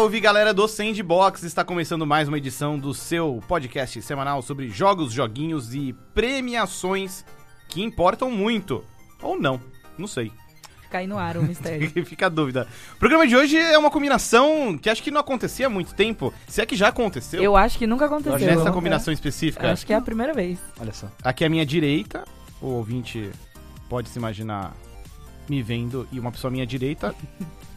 Salve galera do Sandbox! Está começando mais uma edição do seu podcast semanal sobre jogos, joguinhos e premiações que importam muito. Ou não, não sei. Fica aí no ar o mistério. Fica a dúvida. O programa de hoje é uma combinação que acho que não acontecia há muito tempo. Se é que já aconteceu. Eu acho que nunca aconteceu. Nessa combinação É, específica. acho que é a primeira vez. Olha só. Aqui à minha direita, o ouvinte pode se imaginar me vendo e uma pessoa à minha direita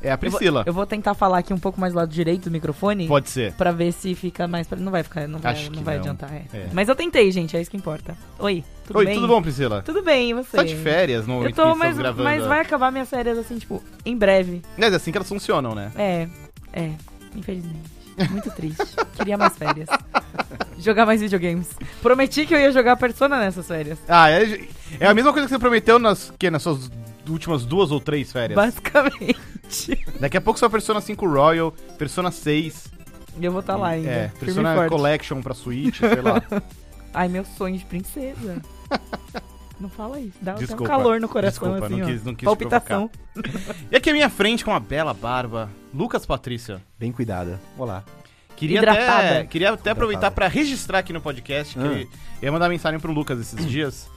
é a Eu vou- Priscila. Eu vou, tentar falar aqui um pouco mais do lado direito do microfone. Pode ser. Pra ver se fica mais. Não vai ficar, não vai, não vai não. adiantar. é. É. Mas eu tentei, gente, é isso que importa. Oi, tudo Oi, bem? tudo bom, Priscila? Tudo bem, e você? Tá de férias no Eu tô, mas, gravando. mas vai acabar minhas férias assim, tipo, em breve. Mas é assim que elas funcionam, né? É, é, infelizmente. Muito triste. Queria mais férias. Jogar mais videogames. Prometi que eu ia jogar Persona nessas férias. Ah, é, é a mesma coisa que você prometeu nas, que, nas suas últimas duas ou três férias. Basicamente. Daqui a pouco sua Persona 5 Royal, Persona 6, E eu vou estar lá ainda. é, firme e Persona forte. Collection pra Switch, sei lá. Ai, meu sonho de princesa. Não fala isso. Dá até um Desculpa, calor no coração, desculpa, assim, não ó. quis- não quis te Palpitação. E aqui à minha frente, com uma bela barba, Lucas Patrícia. Bem cuidada. Olá. Queria Hidratada. até, queria até aproveitar pra registrar aqui no podcast que Ah. eu ia mandar mensagem pro Lucas esses dias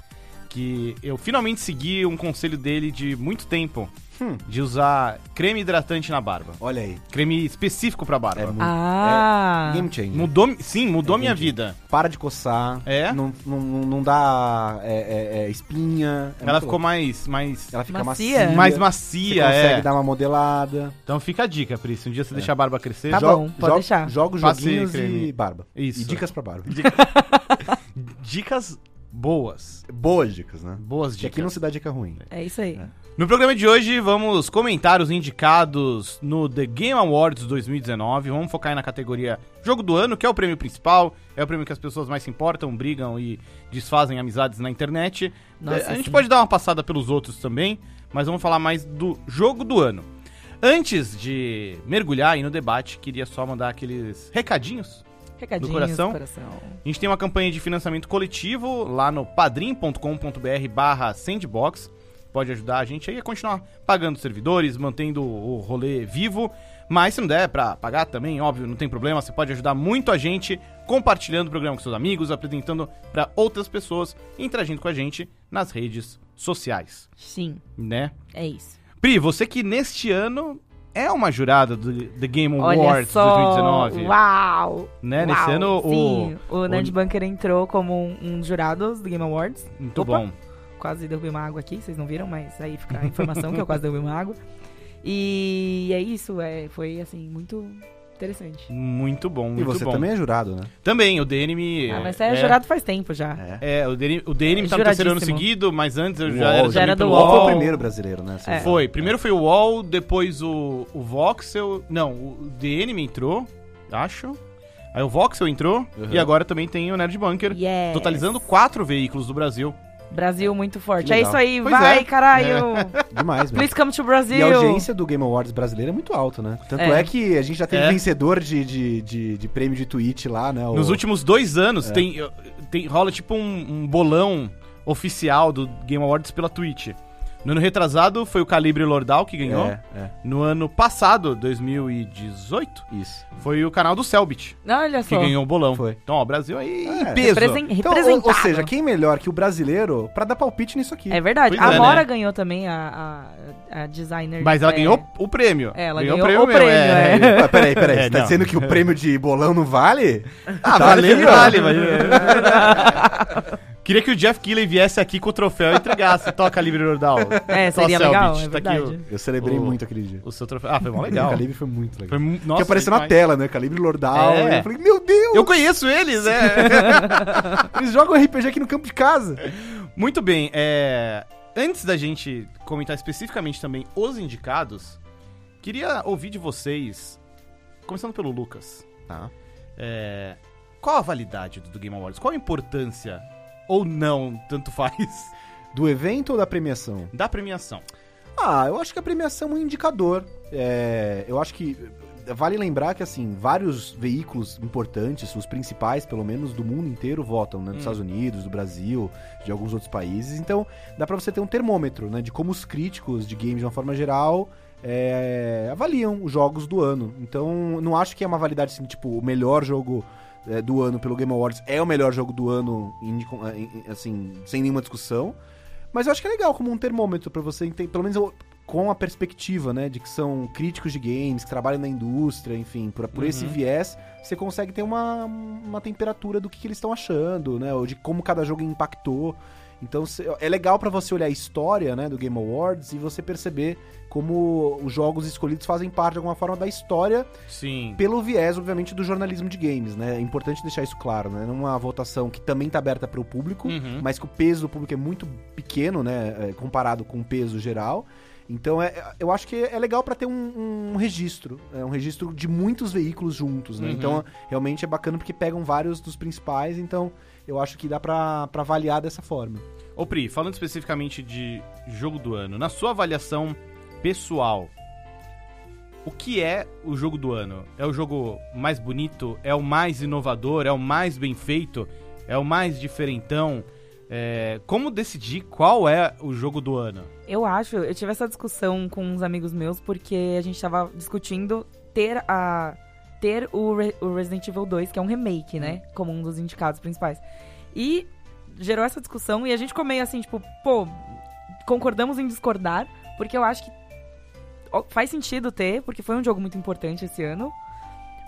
que eu finalmente segui um conselho dele de muito tempo Hum. de usar creme hidratante na barba. Olha aí. Creme específico pra barba. É muito. Ah. É game changer. Mudou, sim, mudou É minha vida. Para de coçar. É? Não, não, não dá é, é, é, espinha. é Ela ficou louco. mais mais Ela fica Macia. macia. mais Você macia, consegue é. dar uma modelada. Então fica a dica, Pri, se um dia você deixar a barba crescer, Tá joga- bom, pode deixar. Joga os joguinhos creme. e barba. Isso. E dicas pra barba. dicas boas. Boas dicas, né? Boas Que dicas. aqui não se dá dica ruim. É isso aí. No programa de hoje, vamos comentar os indicados no The Game Awards 2019. Vamos focar aí na categoria Jogo do Ano, que é o prêmio principal, é o prêmio que as pessoas mais se importam, brigam e desfazem amizades na internet. Nossa, É, a gente sim. pode dar uma passada pelos outros também, mas vamos falar mais do Jogo do Ano. Antes de mergulhar aí no debate, queria só mandar aqueles recadinhos Recadinhos Do coração? coração. a gente tem uma campanha de financiamento coletivo lá no padrim.com.br barra sandbox. Pode ajudar a gente aí a continuar pagando servidores, mantendo o rolê vivo. Mas se não der pra pagar também, óbvio, não tem problema. Você pode ajudar muito a gente compartilhando o programa com seus amigos, apresentando pra outras pessoas, interagindo com a gente nas redes sociais, Sim, né? é isso. Pri, você que neste ano é uma jurada do The Game Olha Awards só. 2019, Uau! né? Nesse Uau. ano o Sim, o, Nerd o- Bunker entrou como um, um dos jurados do Game Awards. muito Opa. bom. Quase derrubei uma água aqui, vocês não viram, mas aí fica a informação que eu quase derrubei uma água. E é isso, é, foi assim, muito interessante. Muito bom, muito E você bom. também é jurado, né? Também, o DN me. Ah, mas você é, jurado faz tempo já. É. É, o DN, o É tá no terceiro ano seguido, mas antes eu já UOL, era, já era do Qual foi o UOL. primeiro brasileiro, né? É. Foi. Primeiro foi o UOL, depois o, o Voxel. Não, o DN me entrou, acho. Aí o Voxel entrou. Uhum. E agora também tem o Nerd Bunker. Yes. Totalizando quatro veículos do Brasil. Brasil muito forte. É isso aí, Pois vai, é. caralho. Demais, mesmo. Please come to Brasil. E a audiência do Game Awards brasileiro é muito alta, né? Tanto é, É. que a gente já teve É. vencedor de, de, de, de prêmio de Twitch lá, né? O- Nos últimos dois É. anos, tem, tem, rola tipo um, um bolão oficial do Game Awards pela Twitch. No ano retrasado foi o Calibre Lordal que ganhou. É, é, No ano passado, 2018, isso. foi o canal do Selbit Olha que só. ganhou o bolão. Foi. Então, ó, o Brasil aí É, em peso. represen- Então, ou, representado. ou seja, quem melhor que o brasileiro pra dar palpite nisso aqui? É verdade. Pois a é, Mora né? ganhou também a, a, a designer. Mas ela é, ganhou o prêmio. É, ela ganhou, ganhou o mesmo, prêmio, é. Ué, peraí, peraí. É, você tá não. dizendo que o prêmio de bolão não vale? Ah, Tá vale, ali, ó. vale, mas... Queria que o Jeff Keighley viesse aqui com o troféu e entregasse. Toca Livre Lordal. É, Só seria Selbit, legal, é tá aqui verdade. o- Eu celebrei O- muito aquele dia. O seu troféu. Ah, foi mó O legal. Calibre foi muito legal. Foi, mu- nossa, Porque apareceu na demais. tela, né? Calibre Lordal. É. Eu falei, meu Deus! Eu conheço eles, né? Eles jogam RPG aqui no campo de casa. Muito bem, é... Antes da gente comentar especificamente também os indicados, queria ouvir de vocês, começando pelo Lucas, Tá. é, qual a validade do Game Awards? Qual a importância, ou não, tanto faz, Do evento ou da premiação? da premiação? Ah, eu acho que a premiação é um indicador. É, eu acho que vale lembrar que, assim, vários veículos importantes, os principais, pelo menos, do mundo inteiro votam, né? Dos Hum. Estados Unidos, do Brasil, de alguns outros países. Então, dá pra você ter um termômetro, né? De como os críticos de games, de uma forma geral, é, avaliam os jogos do ano. Então, não acho que é uma validade assim, tipo, o melhor jogo é, do ano pelo Game Awards é o melhor jogo do ano, em- assim, sem nenhuma discussão. Mas eu acho que é legal como um termômetro pra você entender, pelo menos com a perspectiva, né, de que são críticos de games, que trabalham na indústria, enfim, por, por esse Uhum. viés, você consegue ter uma, uma temperatura do que, que eles estão achando, né, ou de como cada jogo impactou. Então é legal pra você olhar a história, né, do Game Awards e você perceber como os jogos escolhidos fazem parte de alguma forma da história Sim. pelo viés, obviamente, do jornalismo de games, né? É importante deixar isso claro, né? Numa votação que também tá aberta para o público, Uhum. mas que o peso do público é muito pequeno, né? é, comparado com o peso geral. Então, é, eu acho que é legal para ter um, um registro, é um registro de muitos veículos juntos, né? Uhum. Então, realmente é bacana porque pegam vários dos principais, então eu acho que dá pra pra avaliar dessa forma. Ô Pri, falando especificamente de jogo do ano, na sua avaliação pessoal, o que é o jogo do ano? É o jogo mais bonito? É o mais inovador? É o mais bem feito? É o mais diferentão? É, Como decidir qual é o jogo do ano? Eu acho, eu tive essa discussão com uns amigos meus porque a gente tava discutindo ter a ter o, Re- o Resident Evil 2, que é um remake, né, como um dos indicados principais. E gerou essa discussão e a gente ficou meio assim, tipo, pô, concordamos em discordar, porque eu acho que faz sentido ter, porque foi um jogo muito importante esse ano,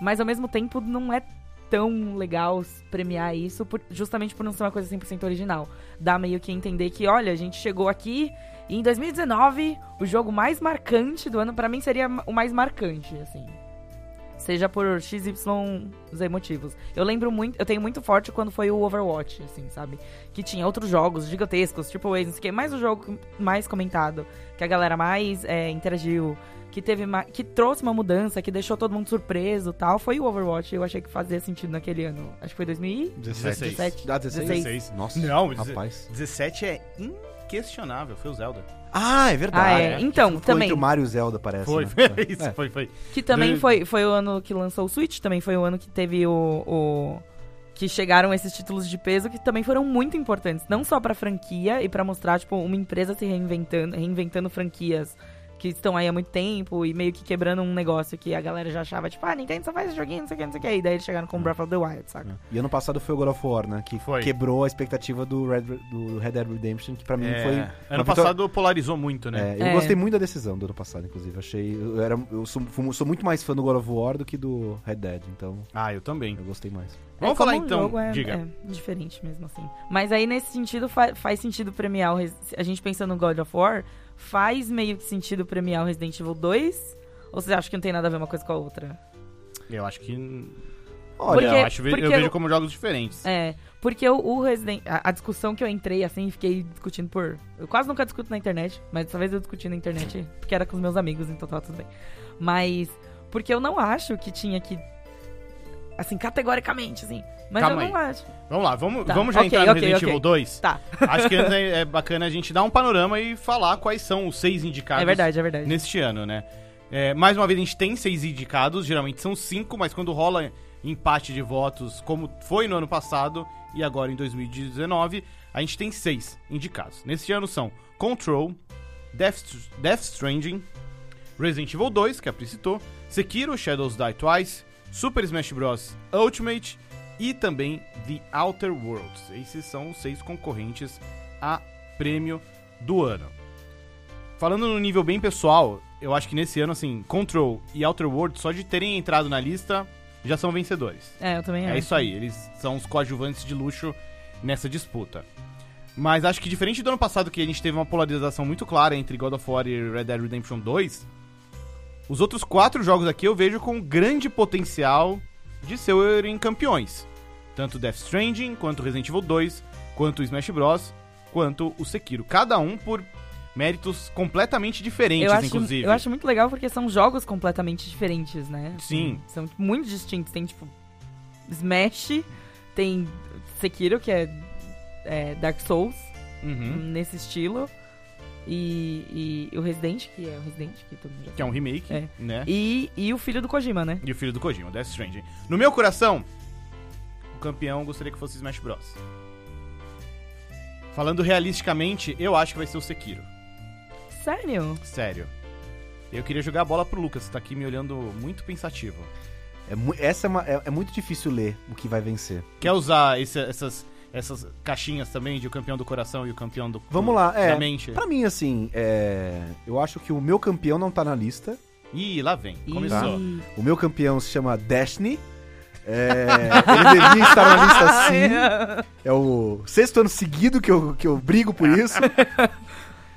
mas ao mesmo tempo não é tão legal premiar isso, por- justamente por não ser uma coisa 100% original. Dá meio que entender que, olha, a gente chegou aqui e em 2019, o jogo mais marcante do ano, pra mim, seria o mais marcante, assim. Seja por XYZ motivos. Eu lembro muito, eu tenho muito forte quando foi o Overwatch, assim, sabe? Que tinha outros jogos gigantescos, tipo Waze, não sei o que, mais o jogo mais comentado, que a galera mais é, interagiu, que teve ma- que trouxe uma mudança, que deixou todo mundo surpreso tal, foi o Overwatch. Eu achei que fazia sentido naquele ano. Acho que foi 2000 17. 17. Ah, 16? 16. Nossa, Não, rapaz. 17 é inquestionável, foi o Zelda. Ah, é verdade. Ah, é. Então, Ficou também. entre o Mario e o Zelda, parece. Foi, né? foi isso, É. foi, foi. Que também foi, foi o ano que lançou o Switch, também foi o ano que teve o, o- que chegaram esses títulos de peso que também foram muito importantes, não só pra franquia e pra mostrar tipo uma empresa se reinventando, reinventando franquias que estão aí há muito tempo e meio que quebrando um negócio que a galera já achava tipo, ah, Nintendo só faz esse joguinho, não sei o que, não sei o que. E daí eles chegaram com Breath of the Wild, saca? E ano passado foi o God of War, né? Que Foi. quebrou a expectativa do Red, do Red Dead Redemption, que pra mim É, foi. ano vitória- passado polarizou muito, né? É, eu É. gostei muito da decisão do ano passado, inclusive. Achei. Eu, era, eu sou, sou muito mais fã do God of War do que do Red Dead, então Ah, eu também. eu gostei mais. Vamos É, falar como um então, jogo é, diga. é diferente mesmo assim. Mas aí nesse sentido fa- faz sentido premiar o a gente pensando no God of War, faz meio que sentido premiar o Resident Evil 2? Ou você acha que não tem nada a ver uma coisa com a outra? Eu acho que. Olha, eu, Porque- acho, eu vejo o- como jogos diferentes. É, porque o, o Resident a, a discussão que eu entrei assim, fiquei discutindo por, eu quase nunca discuto na internet, mas dessa vez eu discuti na internet, porque era com os meus amigos, então tá tudo bem. Mas porque eu não acho que tinha que assim, categoricamente assim, mas Calma eu não acho. Vamos lá, vamos, Tá, vamos já ok, entrar no ok, Resident ok. Evil 2. Tá. Acho que antes é é bacana a gente dar um panorama e falar quais são os seis indicados É verdade, é verdade. neste ano, né? É, mais uma vez, a gente tem seis indicados, geralmente são cinco, mas quando rola empate de votos, como foi no ano passado e agora em 2019, a gente tem seis indicados. Neste ano são Control, Death, Death Stranding, Resident Evil 2, que a Pri citou, Sekiro Shadows Die Twice, Super Smash Bros. Ultimate e também The Outer Worlds. Esses são os seis concorrentes a prêmio do ano. Falando no nível bem pessoal, eu acho que nesse ano, assim, Control e Outer Worlds, só de terem entrado na lista, já são vencedores. É, eu também É acho. isso aí, eles são os coadjuvantes de luxo nessa disputa. Mas acho que diferente do ano passado, que a gente teve uma polarização muito clara entre God of War e Red Dead Redemption 2, os outros quatro jogos aqui eu vejo com grande potencial de serem campeões. Tanto Death Stranding, quanto Resident Evil 2, quanto Smash Bros, quanto o Sekiro. Cada um por méritos completamente diferentes, eu acho, inclusive. eu acho muito legal porque são jogos completamente diferentes, né? Sim. São muito distintos. Tem, tipo, Smash, tem Sekiro, que é, é Dark Souls, Uhum. nesse estilo. E, e o Resident, que é o Resident, que todo mundo já Que é um remake, É. né? E, e o filho do Kojima, né? E o filho do Kojima, Death Stranding. No meu coração, o campeão gostaria que fosse Smash Bros. Falando realisticamente, eu acho que vai ser o Sekiro. Sério? Sério. Eu queria jogar a bola pro Lucas, tá aqui me olhando muito pensativo. É, essa é, uma- é- é muito difícil ler o que vai vencer. Quer usar esse- essas, essas caixinhas também de o campeão do coração e o campeão do Vamos lá, é. da mente? Pra mim, assim, é, eu acho que o meu campeão não tá na lista. Ih, lá vem. Começou. O meu campeão se chama Destiny. É, ele devia estar na lista sim. É o sexto ano seguido que eu, que eu brigo por isso.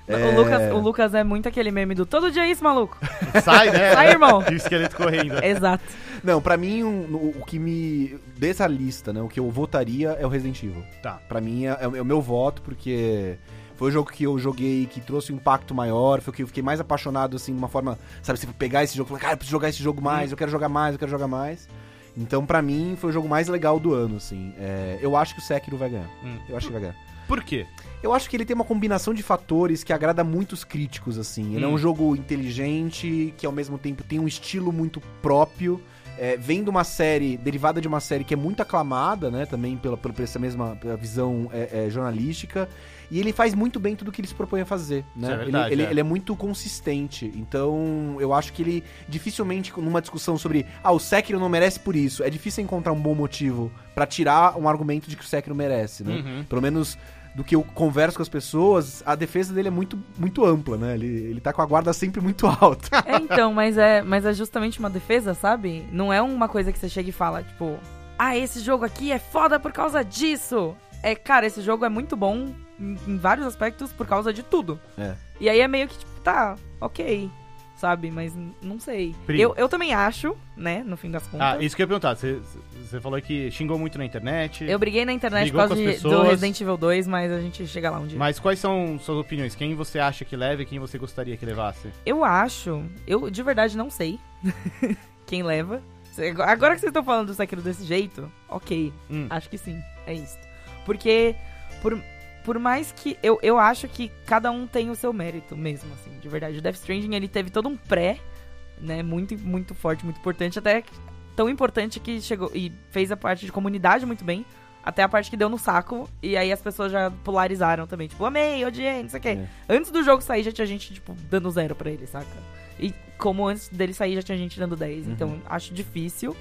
É, O, Lucas, o Lucas é muito aquele meme do todo dia é isso, maluco. Sai, né? Sai, irmão. E o esqueleto correndo. Exato. Não, pra mim, um- o, o que me. Dessa lista, né? O que eu votaria é o Resident Evil. Tá. Pra mim é, é o meu voto, porque foi o jogo que eu joguei que trouxe um impacto maior, foi o que eu fiquei mais apaixonado, assim, de uma forma, sabe, você pegar esse jogo e falar, cara, eu preciso jogar esse jogo mais, eu quero jogar mais, eu quero jogar mais. Então, pra mim, foi o jogo mais legal do ano, assim. É, eu acho que o Sekiro vai ganhar. Hum. Eu acho que vai ganhar. Por quê? Eu acho que ele tem uma combinação de fatores que agrada muitos críticos, assim. Ele é Hum. um jogo inteligente, que ao mesmo tempo tem um estilo muito próprio. É, vem de uma série, derivada de uma série que é muito aclamada, né? Também pela, pela, por essa mesma visão é, é, jornalística. E ele faz muito bem tudo o que ele se propõe a fazer, né? Isso é verdade, ele, ele, é. ele é muito consistente. Então, eu acho que ele dificilmente, numa discussão sobre ah, o Sekiro não merece por isso, é difícil encontrar um bom motivo pra tirar um argumento de que o Sekiro merece, né? Uhum. Pelo menos do que eu converso com as pessoas, a defesa dele é muito, muito ampla, né? Ele, ele tá com a guarda sempre muito alta. É, então, mas é, mas é justamente uma defesa, sabe? Não é uma coisa que você chega e fala, tipo, ah, esse jogo aqui é foda por causa disso. É, cara, esse jogo é muito bom em, em vários aspectos por causa de tudo. É. E aí é meio que, tipo, tá, ok, sabe? Mas não sei. Pri. Eu, eu também acho, né, no fim das contas. Ah, isso que eu ia perguntar. Você, você falou que xingou muito na internet. Eu briguei na internet por causa com as de- do. Resident Evil 2, mas a gente chega lá um dia. Mas quais são suas opiniões? Quem você acha que leva e quem você gostaria que levasse? Eu acho, eu de verdade não sei quem leva. Agora que vocês estão falando do Sekiro desse jeito, ok, Hum. acho que sim, é isso. Porque, por, por mais que. Eu, eu acho que cada um tem o seu mérito mesmo, assim, de verdade. O Death Stranding, ele teve todo um pré, né, muito, muito forte, muito importante, até tão importante que chegou e fez a parte de comunidade muito bem. Até a parte que deu no saco, e aí as pessoas já polarizaram também. Tipo, amei, odiei, não sei o quê. É. Antes do jogo sair, já tinha gente, tipo, dando zero pra ele, saca? E como antes dele sair, já tinha gente dando 10. Então, acho difícil.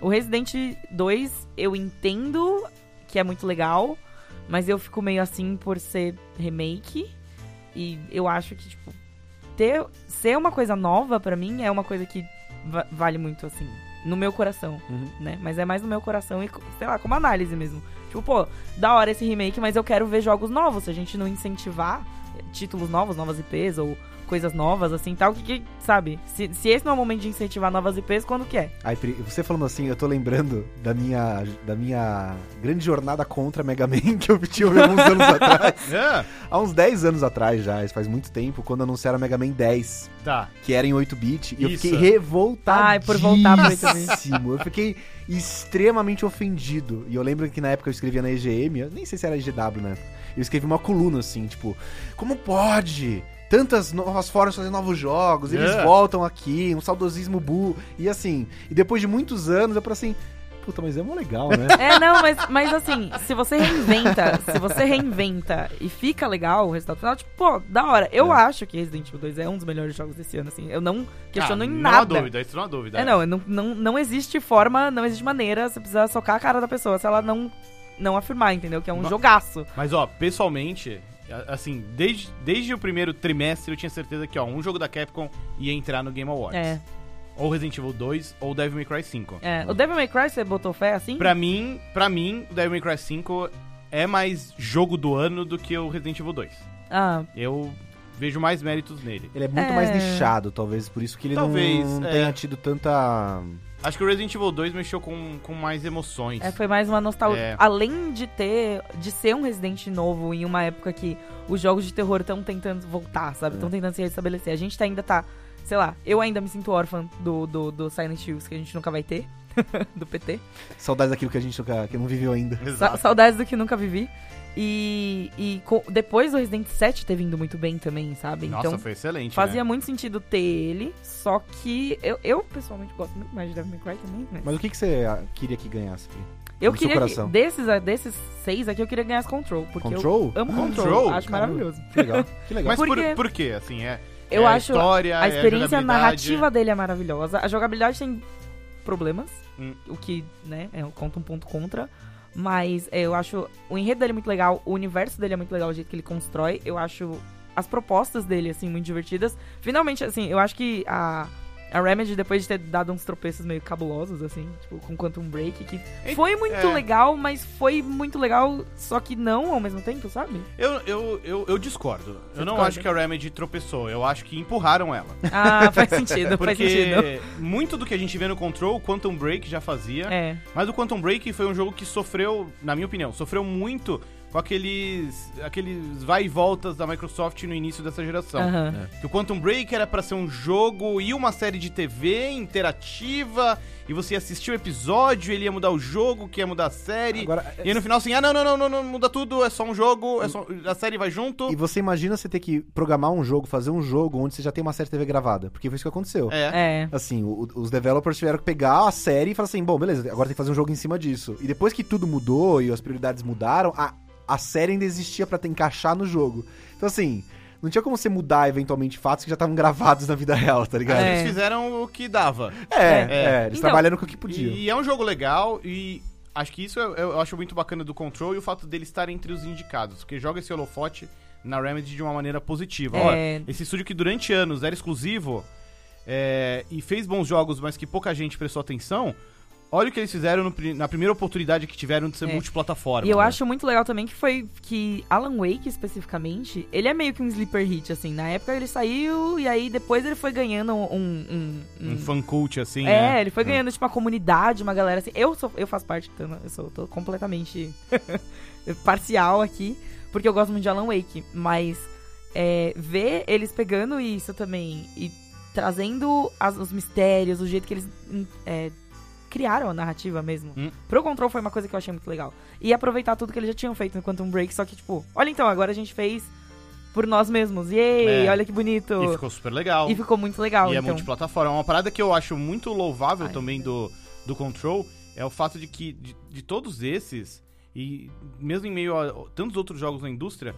O Resident 2, eu entendo que é muito legal, mas eu fico meio assim por ser remake. E eu acho que, tipo, ter, ser uma coisa nova pra mim é uma coisa que va- vale muito, assim, no meu coração, Uhum. né? Mas é mais no meu coração e, sei lá, como análise mesmo. Tipo, pô, da hora esse remake, mas eu quero ver jogos novos. Se a gente não incentivar títulos novos, novas IPs ou coisas novas, assim, tal, que, que sabe? Se, se esse não é o momento de incentivar novas IPs, quando que é? Aí, Pri, você falando assim, eu tô lembrando da minha, da minha grande jornada contra Mega Man que eu tive alguns anos atrás. É, Há uns 10 anos atrás já, isso faz muito tempo, quando anunciaram Mega Man 10, tá. que era em 8-bit, e eu Isso. fiquei revoltadíssimo. Ai, por voltar pro 8-bit. Eu fiquei extremamente ofendido. E eu lembro que na época eu escrevia na EGM, eu nem sei se era EGW na época, eu escrevi uma coluna assim, tipo, como pode? Tantas novas formas de fazer novos jogos, eles É. voltam aqui, um saudosismo bu. E assim, e depois de muitos anos eu falei assim, puta, mas é mó legal, né? É, não, mas, mas assim, se você reinventa, se você reinventa e fica legal o resultado final, tipo, pô, da hora. Eu É. acho que Resident Evil 2 é um dos melhores jogos desse ano, assim. Eu não questiono Ah, em não há nada. dúvida, isso não há dúvida. É, não, não, não, não existe forma, não existe maneira, você precisa socar a cara da pessoa se ela não, não afirmar, entendeu? Que é um Ma- jogaço. Mas, ó, pessoalmente, assim, desde, desde o primeiro trimestre eu tinha certeza que, ó, um jogo da Capcom ia entrar no Game Awards. É, Ou Resident Evil 2 ou Devil May Cry 5. é. O Devil May Cry, você botou fé assim? Pra mim, pra mim, o Devil May Cry 5 é mais jogo do ano do que o Resident Evil 2. Ah, Eu vejo mais méritos nele. Ele é muito É. mais nichado, talvez, por isso que ele Talvez, não é. tenha tido tanta... Acho que o Resident Evil 2 mexeu com, com mais emoções. É, foi mais uma nostalgia. É. Além de ter, de ser um Resident novo em uma época que os jogos de terror estão tentando voltar, sabe? Estão tentando se restabelecer. A gente tá- ainda tá, sei lá, eu ainda me sinto órfã do, do, do Silent Hills, que a gente nunca vai ter, do PT. Saudades daquilo que a gente nunca, que não viveu ainda. Sa saudades do que nunca vivi. E, e depois o Resident 7 ter vindo muito bem também, sabe? Nossa, então foi excelente, fazia né? muito sentido ter ele, só que eu, eu pessoalmente gosto muito mais de Devil May Cry também, mas... Mas o que, que você ah, queria que ganhasse, Pri? Eu do queria que, desses, ah, desses seis aqui, eu queria ganhar as Control, porque Control? eu amo Control? Control, acho Caramba. maravilhoso. Que legal, que legal. Mas por, Porque- por quê? Assim, é, Eu É a acho história, a é experiência jogabilidade. narrativa dele é maravilhosa. A jogabilidade tem problemas, Hum. o que, né, é, conta um ponto contra. Mas é, eu acho o enredo dele muito legal, o universo dele é muito legal, o jeito que ele constrói. Eu acho as propostas dele, assim, muito divertidas. Finalmente, assim, eu acho que a, a Remedy, depois de ter dado uns tropeços meio cabulosos, assim, tipo, com Quantum Break, que foi muito é. legal, mas foi muito legal, só que não ao mesmo tempo, sabe? Eu, eu, eu, eu discordo. eu não discorda? acho que a Remedy tropeçou. Eu acho que empurraram ela. Ah, faz sentido, faz sentido. Porque muito do que a gente vê no Control, o Quantum Break já fazia. É. Mas o Quantum Break foi um jogo que sofreu, na minha opinião, sofreu muito com aqueles aqueles vai e voltas da Microsoft no início dessa geração. aham. Que o Quantum Break era pra ser um jogo e uma série de TV interativa, e você ia assistir o episódio, ele ia mudar o jogo, que ia mudar a série. Agora, E aí no final assim, ah, não, não, não, não, não muda tudo, é só um jogo, é só, a série vai junto. E você imagina você ter que programar um jogo, fazer um jogo onde você já tem uma série TV gravada. Porque foi isso que aconteceu. É. É. Assim, o- os developers tiveram que pegar a série e falar assim, bom, beleza, agora tem que fazer um jogo em cima disso. E depois que tudo mudou e as prioridades mudaram, a, a série ainda existia pra te encaixar no jogo. Então assim, não tinha como você mudar eventualmente fatos que já estavam gravados na vida real, tá ligado? É. Eles fizeram o que dava. É, É. é, eles Então, trabalharam com o que podiam. E é um jogo legal e acho que isso eu, eu acho muito bacana do Control e o fato dele estar entre os indicados, porque joga esse holofote na Remedy de uma maneira positiva. É. Olha, esse estúdio que durante anos era exclusivo é, e fez bons jogos, mas que pouca gente prestou atenção, olha o que eles fizeram no na primeira oportunidade que tiveram de ser É. multiplataforma. E eu né? acho muito legal também que foi que Alan Wake, especificamente, ele é meio que um sleeper hit, assim. Na época ele saiu e aí depois ele foi ganhando um... um, um- Um fan cult, assim, é, né? ele foi ganhando, tipo, uma comunidade, uma galera assim. Eu, sou, eu faço parte, então, eu sou tô completamente parcial aqui, porque eu gosto muito de Alan Wake. Mas é, ver eles pegando isso também e trazendo as- os mistérios, o jeito que eles hum, é, criaram a narrativa mesmo. Hum. Pro Control foi uma coisa que eu achei muito legal. E aproveitar tudo que eles já tinham feito no Quantum Break, só que, tipo, olha então, agora a gente fez por nós mesmos. Yay, É. olha que bonito. E ficou super legal. E ficou muito legal, E é então. multiplataforma. Uma parada que eu acho muito louvável Ai, também do, do Control é o fato de que, de, de todos esses, e mesmo em meio a tantos outros jogos na indústria,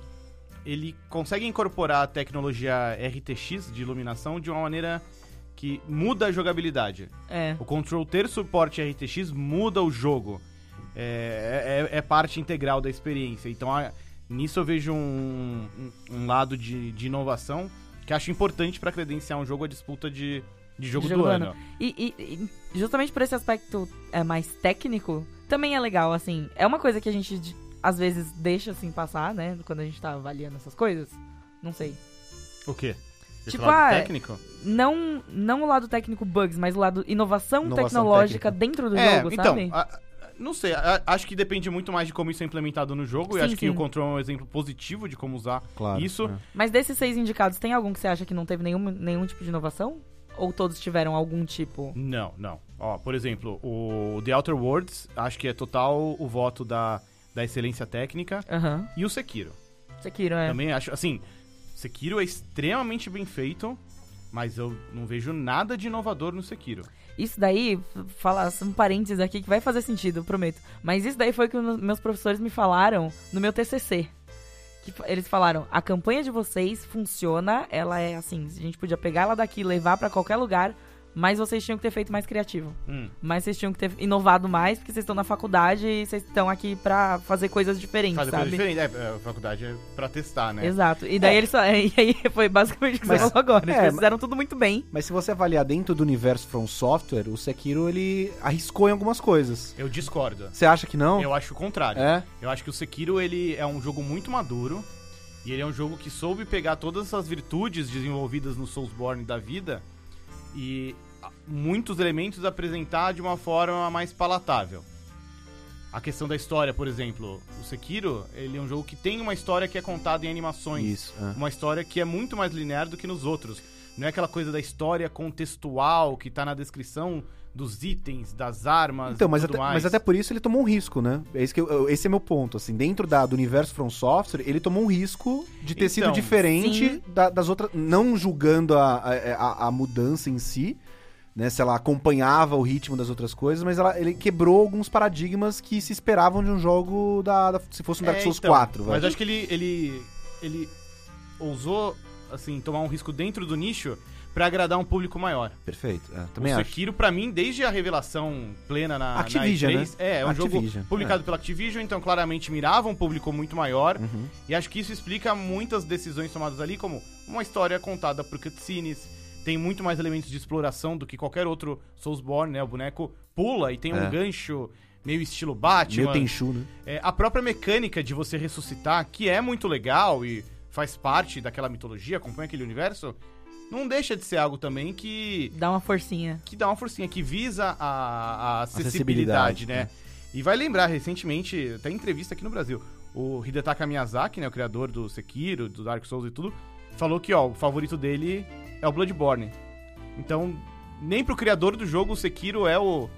ele consegue incorporar a tecnologia RTX de iluminação de uma maneira que muda a jogabilidade. É. O Control ter suporte RTX muda o jogo. É, é- é parte integral da experiência. Então, a- nisso eu vejo um, um- um lado de, de inovação que acho importante para credenciar um jogo à disputa de, de jogo, jogo do do ano. E, e- e justamente por esse aspecto é, mais técnico, também é legal, assim. É uma coisa que a gente, de- às vezes, deixa assim passar, né? Quando a gente tá avaliando essas coisas. Não sei. O quê? Esse Tipo, lado ah, técnico? Não, não o lado técnico bugs, mas o lado inovação, Inovação tecnológica técnica. dentro do é, jogo, então, sabe? a- não sei, a- acho que depende muito mais de como isso é implementado no jogo, e Sim, acho que sim. o Control é um exemplo positivo de como usar Claro. isso. é. Mas desses seis indicados, tem algum que você acha que não teve nenhum, nenhum tipo de inovação? Ou todos tiveram algum tipo? Não, não. Ó, por exemplo, o The Outer Worlds, acho que é total o voto da, da excelência técnica. Aham. E o Sekiro. Sekiro, é. Também acho, assim, Sekiro é extremamente bem feito, mas eu não vejo nada de inovador no Sekiro. Isso daí, falar um parênteses aqui que vai fazer sentido, prometo. Mas isso daí foi o que meus professores me falaram no meu TCC. Que eles falaram: a campanha de vocês funciona, ela é assim, a gente podia pegar ela daqui e levar pra qualquer lugar, mas vocês tinham que ter feito mais criativo. Hum. Mas vocês tinham que ter inovado mais, porque vocês estão na faculdade e vocês estão aqui pra fazer coisas diferentes, Fazer sabe? diferente. É, é, a faculdade é pra testar, né? Exato. E daí eles só, E aí foi basicamente o que Mas- você falou agora. é, Eles fizeram tudo muito bem. Mas se você avaliar dentro do universo From Software, o Sekiro ele arriscou em algumas coisas. Eu discordo. Você acha que não? Eu acho o contrário. É? Eu acho que o Sekiro ele é um jogo muito maduro e ele é um jogo que soube pegar todas essas virtudes desenvolvidas no Soulsborne da vida e ah, muitos elementos apresentar de uma forma mais palatável. A questão da história, por exemplo, o Sekiro, ele é um jogo que tem uma história que é contada em animações. Isso. é. Uma história que é muito mais linear do que nos outros. Não é aquela coisa da história contextual que tá na descrição dos itens, das armas Então, mas tudo até, mais. mas até por isso ele tomou um risco, né? É esse, que eu- esse é meu ponto. Assim, dentro da, do universo From Software, ele tomou um risco de ter sido Então, diferente sim. da- das outras. Não julgando a, a, a- a mudança em si, né? Se ela acompanhava o ritmo das outras coisas, mas ela, ele quebrou alguns paradigmas que se esperavam de um jogo da. da- se fosse um Dark É, Souls então, 4, vai. Mas acho que ele, ele, ele ousou assim, tomar um risco dentro do nicho pra agradar um público maior. Perfeito. É, também o. Sekiro, pra mim, desde a revelação plena na, Activision, na E3, né? é, é um Activision, jogo publicado pela Activision, então claramente mirava um público muito maior. Uhum. E acho que isso explica muitas decisões tomadas ali, como uma história contada por cutscenes, tem muito mais elementos de exploração do que qualquer outro Soulsborne, né? O boneco pula e tem um É. gancho meio estilo Batman. Meio Tenchu, né? É, a própria mecânica de você ressuscitar, que é muito legal e faz parte daquela mitologia, acompanha aquele universo, não deixa de ser algo também que, Dá uma forcinha. que dá uma forcinha, que visa a, a Acessibilidade, acessibilidade, né? E vai lembrar, recentemente, até em entrevista aqui no Brasil, o Hidetaka Miyazaki, né, o criador do Sekiro, do Dark Souls e tudo, falou que, ó, o favorito dele é o Bloodborne. Então, nem pro criador do jogo, o Sekiro é o,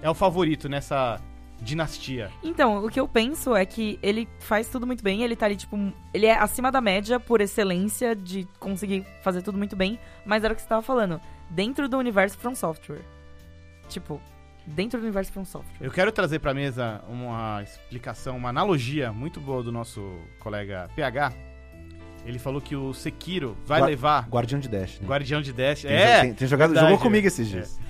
é o favorito nessa dinastia. Então, o que eu penso é que ele faz tudo muito bem, ele tá ali, tipo, ele é acima da média por excelência de conseguir fazer tudo muito bem, mas era o que você tava falando, dentro do universo From Software. Tipo, dentro do universo From Software. Eu quero trazer pra mesa uma explicação, uma analogia muito boa do nosso colega PH. Ele falou que o Sekiro vai Gua- levar Guardião de Dash, né? Guardião de Dash. Tem, é! tem, tem jogado, verdade, jogou comigo é. esses dias.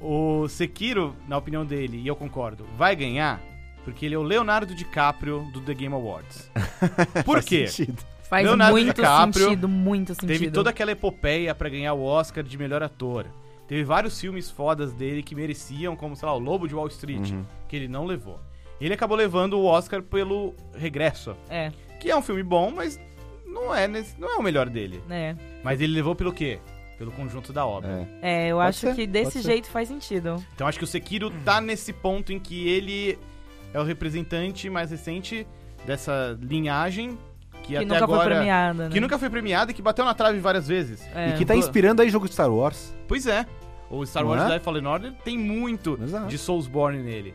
O Sekiro, na opinião dele, e eu concordo, vai ganhar porque ele é o Leonardo DiCaprio do The Game Awards. Por Faz quê? sentido. Faz Leonardo muito DiCaprio sentido, muito sentido. Teve toda aquela epopeia pra ganhar o Oscar de melhor ator. Teve vários filmes fodas dele que mereciam, como, sei lá, o Lobo de Wall Street, Uhum. que ele não levou. Ele acabou levando o Oscar pelo Regresso, É, que é um filme bom, mas não é, nesse- não é o melhor dele. né. Mas ele levou pelo quê? Pelo conjunto da obra. É. É, eu Pode acho ser, que pode desse ser. jeito faz sentido. Então acho que o Sekiro tá nesse ponto em que ele é o representante mais recente dessa linhagem que, Que até nunca agora foi premiada, né? que nunca foi premiada e que bateu na trave várias vezes. É. E que tá inspirando aí jogo de Star Wars. Pois é. O Star Não Wars é? Jedi Fallen Order tem muito Exato. de Soulsborne nele.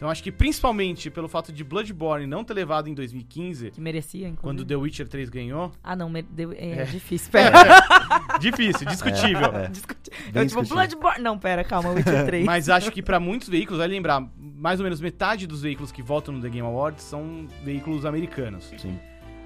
Então acho que principalmente pelo fato de Bloodborne não ter levado em 2015, Que merecia, inclusive. quando The Witcher 3 ganhou, Ah, não, é, É. difícil, pera. difícil, discutível. É. Discuti- Bem Eu, tipo. Bloodborne... Não, pera, calma, Witcher 3. Mas acho que pra muitos veículos, vai lembrar, mais ou menos metade dos veículos que votam no The Game Awards são veículos americanos. Sim.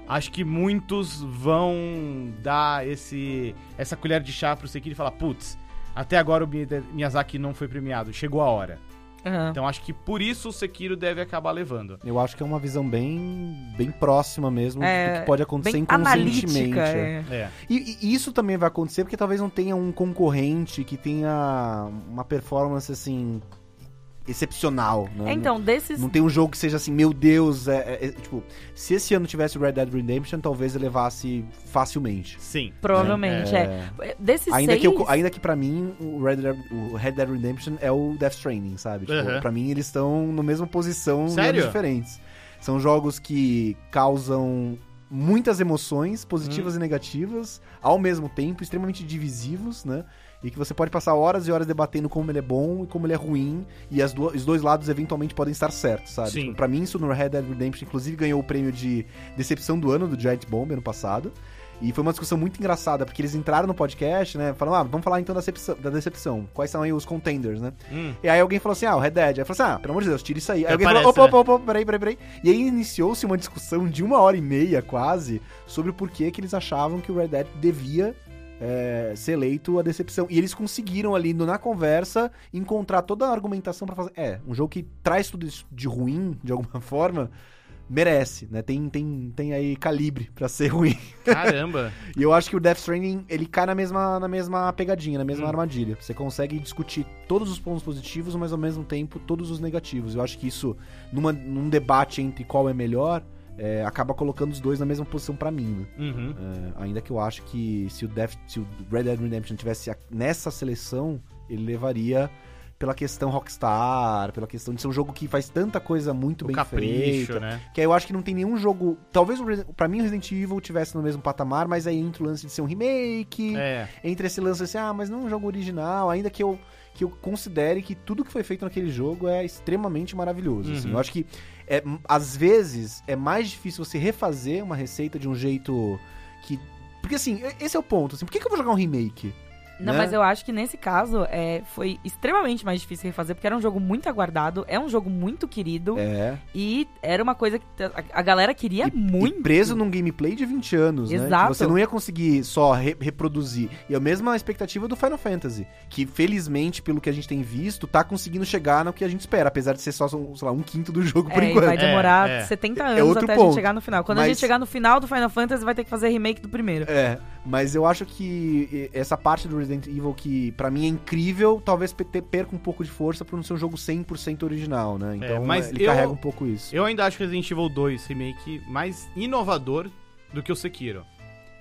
Acho que muitos vão dar esse essa colher de chá pro Sekiro e falar, putz, até agora o Mi- Miyazaki não foi premiado, chegou a hora. Aham. Então acho que por isso o Sekiro deve acabar levando. Eu acho que é uma visão bem, bem próxima mesmo É, do que pode acontecer Bem inconscientemente. analítica, é. é. É. E, e isso também vai acontecer porque talvez não tenha um concorrente que tenha uma performance assim excepcional, né? É, Então, desses... Não tem um jogo que seja assim, meu Deus, é, é- é- tipo, se esse ano tivesse Red Dead Redemption, talvez ele levasse facilmente. Sim. Provavelmente, é. Desses Ainda seis... que, eu, ainda que pra mim o Red, Dead, o Red Dead Redemption é o Death Stranding, sabe? Tipo, Aham. Pra mim eles estão na mesma posição Sério? diferentes. São jogos que causam muitas emoções, positivas Hum. e negativas, ao mesmo tempo, extremamente divisivos, né? E que você pode passar horas e horas debatendo como ele é bom e como ele é ruim, e as do- os dois lados eventualmente podem estar certos, sabe? Sim. Tipo, pra mim, isso no Red Dead Redemption, inclusive, ganhou o prêmio de decepção do ano do Giant Bomb ano passado. E foi uma discussão muito engraçada, porque eles entraram no podcast, né? Falaram, ah, vamos falar então da decepção, da decepção. Quais são aí os contenders, né? Hum. E aí alguém falou assim, ah, o Red Dead. Aí falou assim, ah, pelo amor de Deus, tira isso aí. Aí alguém parece, falou, opa, né? opa, opa, peraí, peraí, peraí. E aí iniciou-se uma discussão de uma hora e meia, quase, sobre o porquê que eles achavam que o Red Dead devia é, ser eleito a decepção. E eles conseguiram ali, no- na conversa, encontrar toda a argumentação pra fazer... É, um jogo que traz tudo isso de ruim, de alguma forma, merece, né? Tem, tem, tem aí calibre pra ser ruim. Caramba. E eu acho que o Death Stranding, ele cai na mesma, na mesma pegadinha, na mesma Hum. armadilha. Você consegue discutir todos os pontos positivos, mas ao mesmo tempo todos os negativos. Eu acho que isso, numa, num debate entre qual é melhor, é, acaba colocando os dois na mesma posição pra mim. né? Uhum. É, ainda que eu acho que se o, Death, se o Red Dead Redemption tivesse a- nessa seleção, ele levaria pela questão Rockstar, pela questão de ser um jogo que faz tanta coisa muito O bem capricho, feita. né? Que aí eu acho que não tem nenhum jogo. Talvez pra mim o Resident Evil tivesse no mesmo patamar, mas aí entra o lance de ser um remake, É. entra esse lance assim, ah, mas não é um jogo original, ainda que eu, que eu considere que tudo que foi feito naquele jogo é extremamente maravilhoso. assim. Uhum. Eu acho que é, às vezes é mais difícil você refazer uma receita de um jeito que. Porque assim, esse é o ponto. Assim, por que, que eu vou jogar um remake? Não, né? mas eu acho que nesse caso é, foi extremamente mais difícil refazer, porque era um jogo muito aguardado, é um jogo muito querido, É. e era uma coisa que a, a galera queria E- muito. E preso num gameplay de 20 anos, né? Exato. Que você não ia conseguir só re- reproduzir. E a mesma expectativa do Final Fantasy, que felizmente, pelo que a gente tem visto, tá conseguindo chegar no que a gente espera, apesar de ser só, sei lá, um quinto do jogo por É, e enquanto. vai demorar É, é. 70 É anos outro até a ponto. gente chegar no final. Quando a Mas- gente chegar no final do Final Fantasy, vai ter que fazer remake do primeiro. É, mas eu acho que essa parte do Resident Evil que pra mim é incrível, talvez perca um pouco de força por não ser um jogo 100% original, né? Então mas ele eu- carrega um pouco isso. Eu ainda acho Resident Evil 2 Remake mais inovador do que o Sekiro.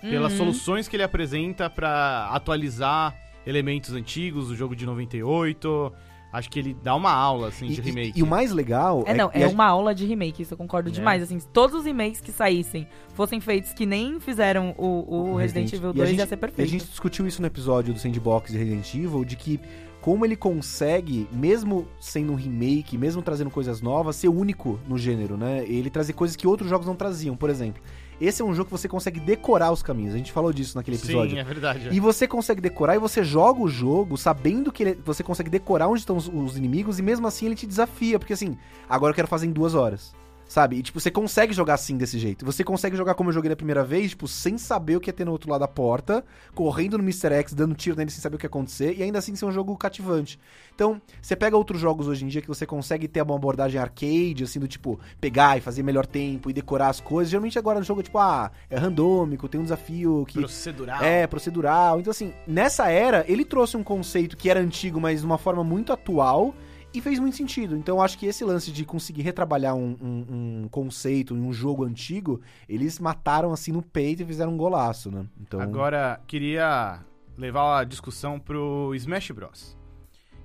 Pelas Uhum. soluções que ele apresenta pra atualizar elementos antigos do jogo de 98. Acho que ele dá uma aula, assim, E, de e- remake. e o mais legal É, não, e é a- uma aula de remake, isso eu concordo É. demais. Assim, se todos os remakes que saíssem fossem feitos que nem fizeram o, o Resident, Evil E a 2, gente- ia ser E a perfeito. gente discutiu isso no episódio do Sandbox e Resident Evil, de que como ele consegue, mesmo sendo um remake, mesmo trazendo coisas novas, ser único no gênero, né? Ele trazer coisas que outros jogos não traziam, por exemplo. Esse é um jogo que você consegue decorar os caminhos. A gente falou disso naquele episódio. Sim, é verdade. E você consegue decorar e você joga o jogo sabendo que ele- você consegue decorar onde estão os, os inimigos e mesmo assim ele te desafia, porque assim, agora eu quero fazer em duas horas. Sabe? E tipo, você consegue jogar assim desse jeito. Você consegue jogar como eu joguei na primeira vez, tipo, sem saber o que ia ter no outro lado da porta, correndo no Mr. X, dando tiro nele sem saber o que ia acontecer, e ainda assim ser um jogo cativante. Então, você pega outros jogos hoje em dia que você consegue ter uma abordagem arcade, assim, do tipo, pegar e fazer melhor tempo e decorar as coisas. Geralmente agora no jogo é tipo, ah, é randômico, tem um desafio que. Procedural. É, procedural. Então, assim, nessa era, ele trouxe um conceito que era antigo, mas de uma forma muito atual e fez muito sentido. Então, acho que esse lance de conseguir retrabalhar um, um- um conceito em um jogo antigo, eles mataram assim no peito e fizeram um golaço, né? Então, Agora, queria levar a discussão pro Smash Bros.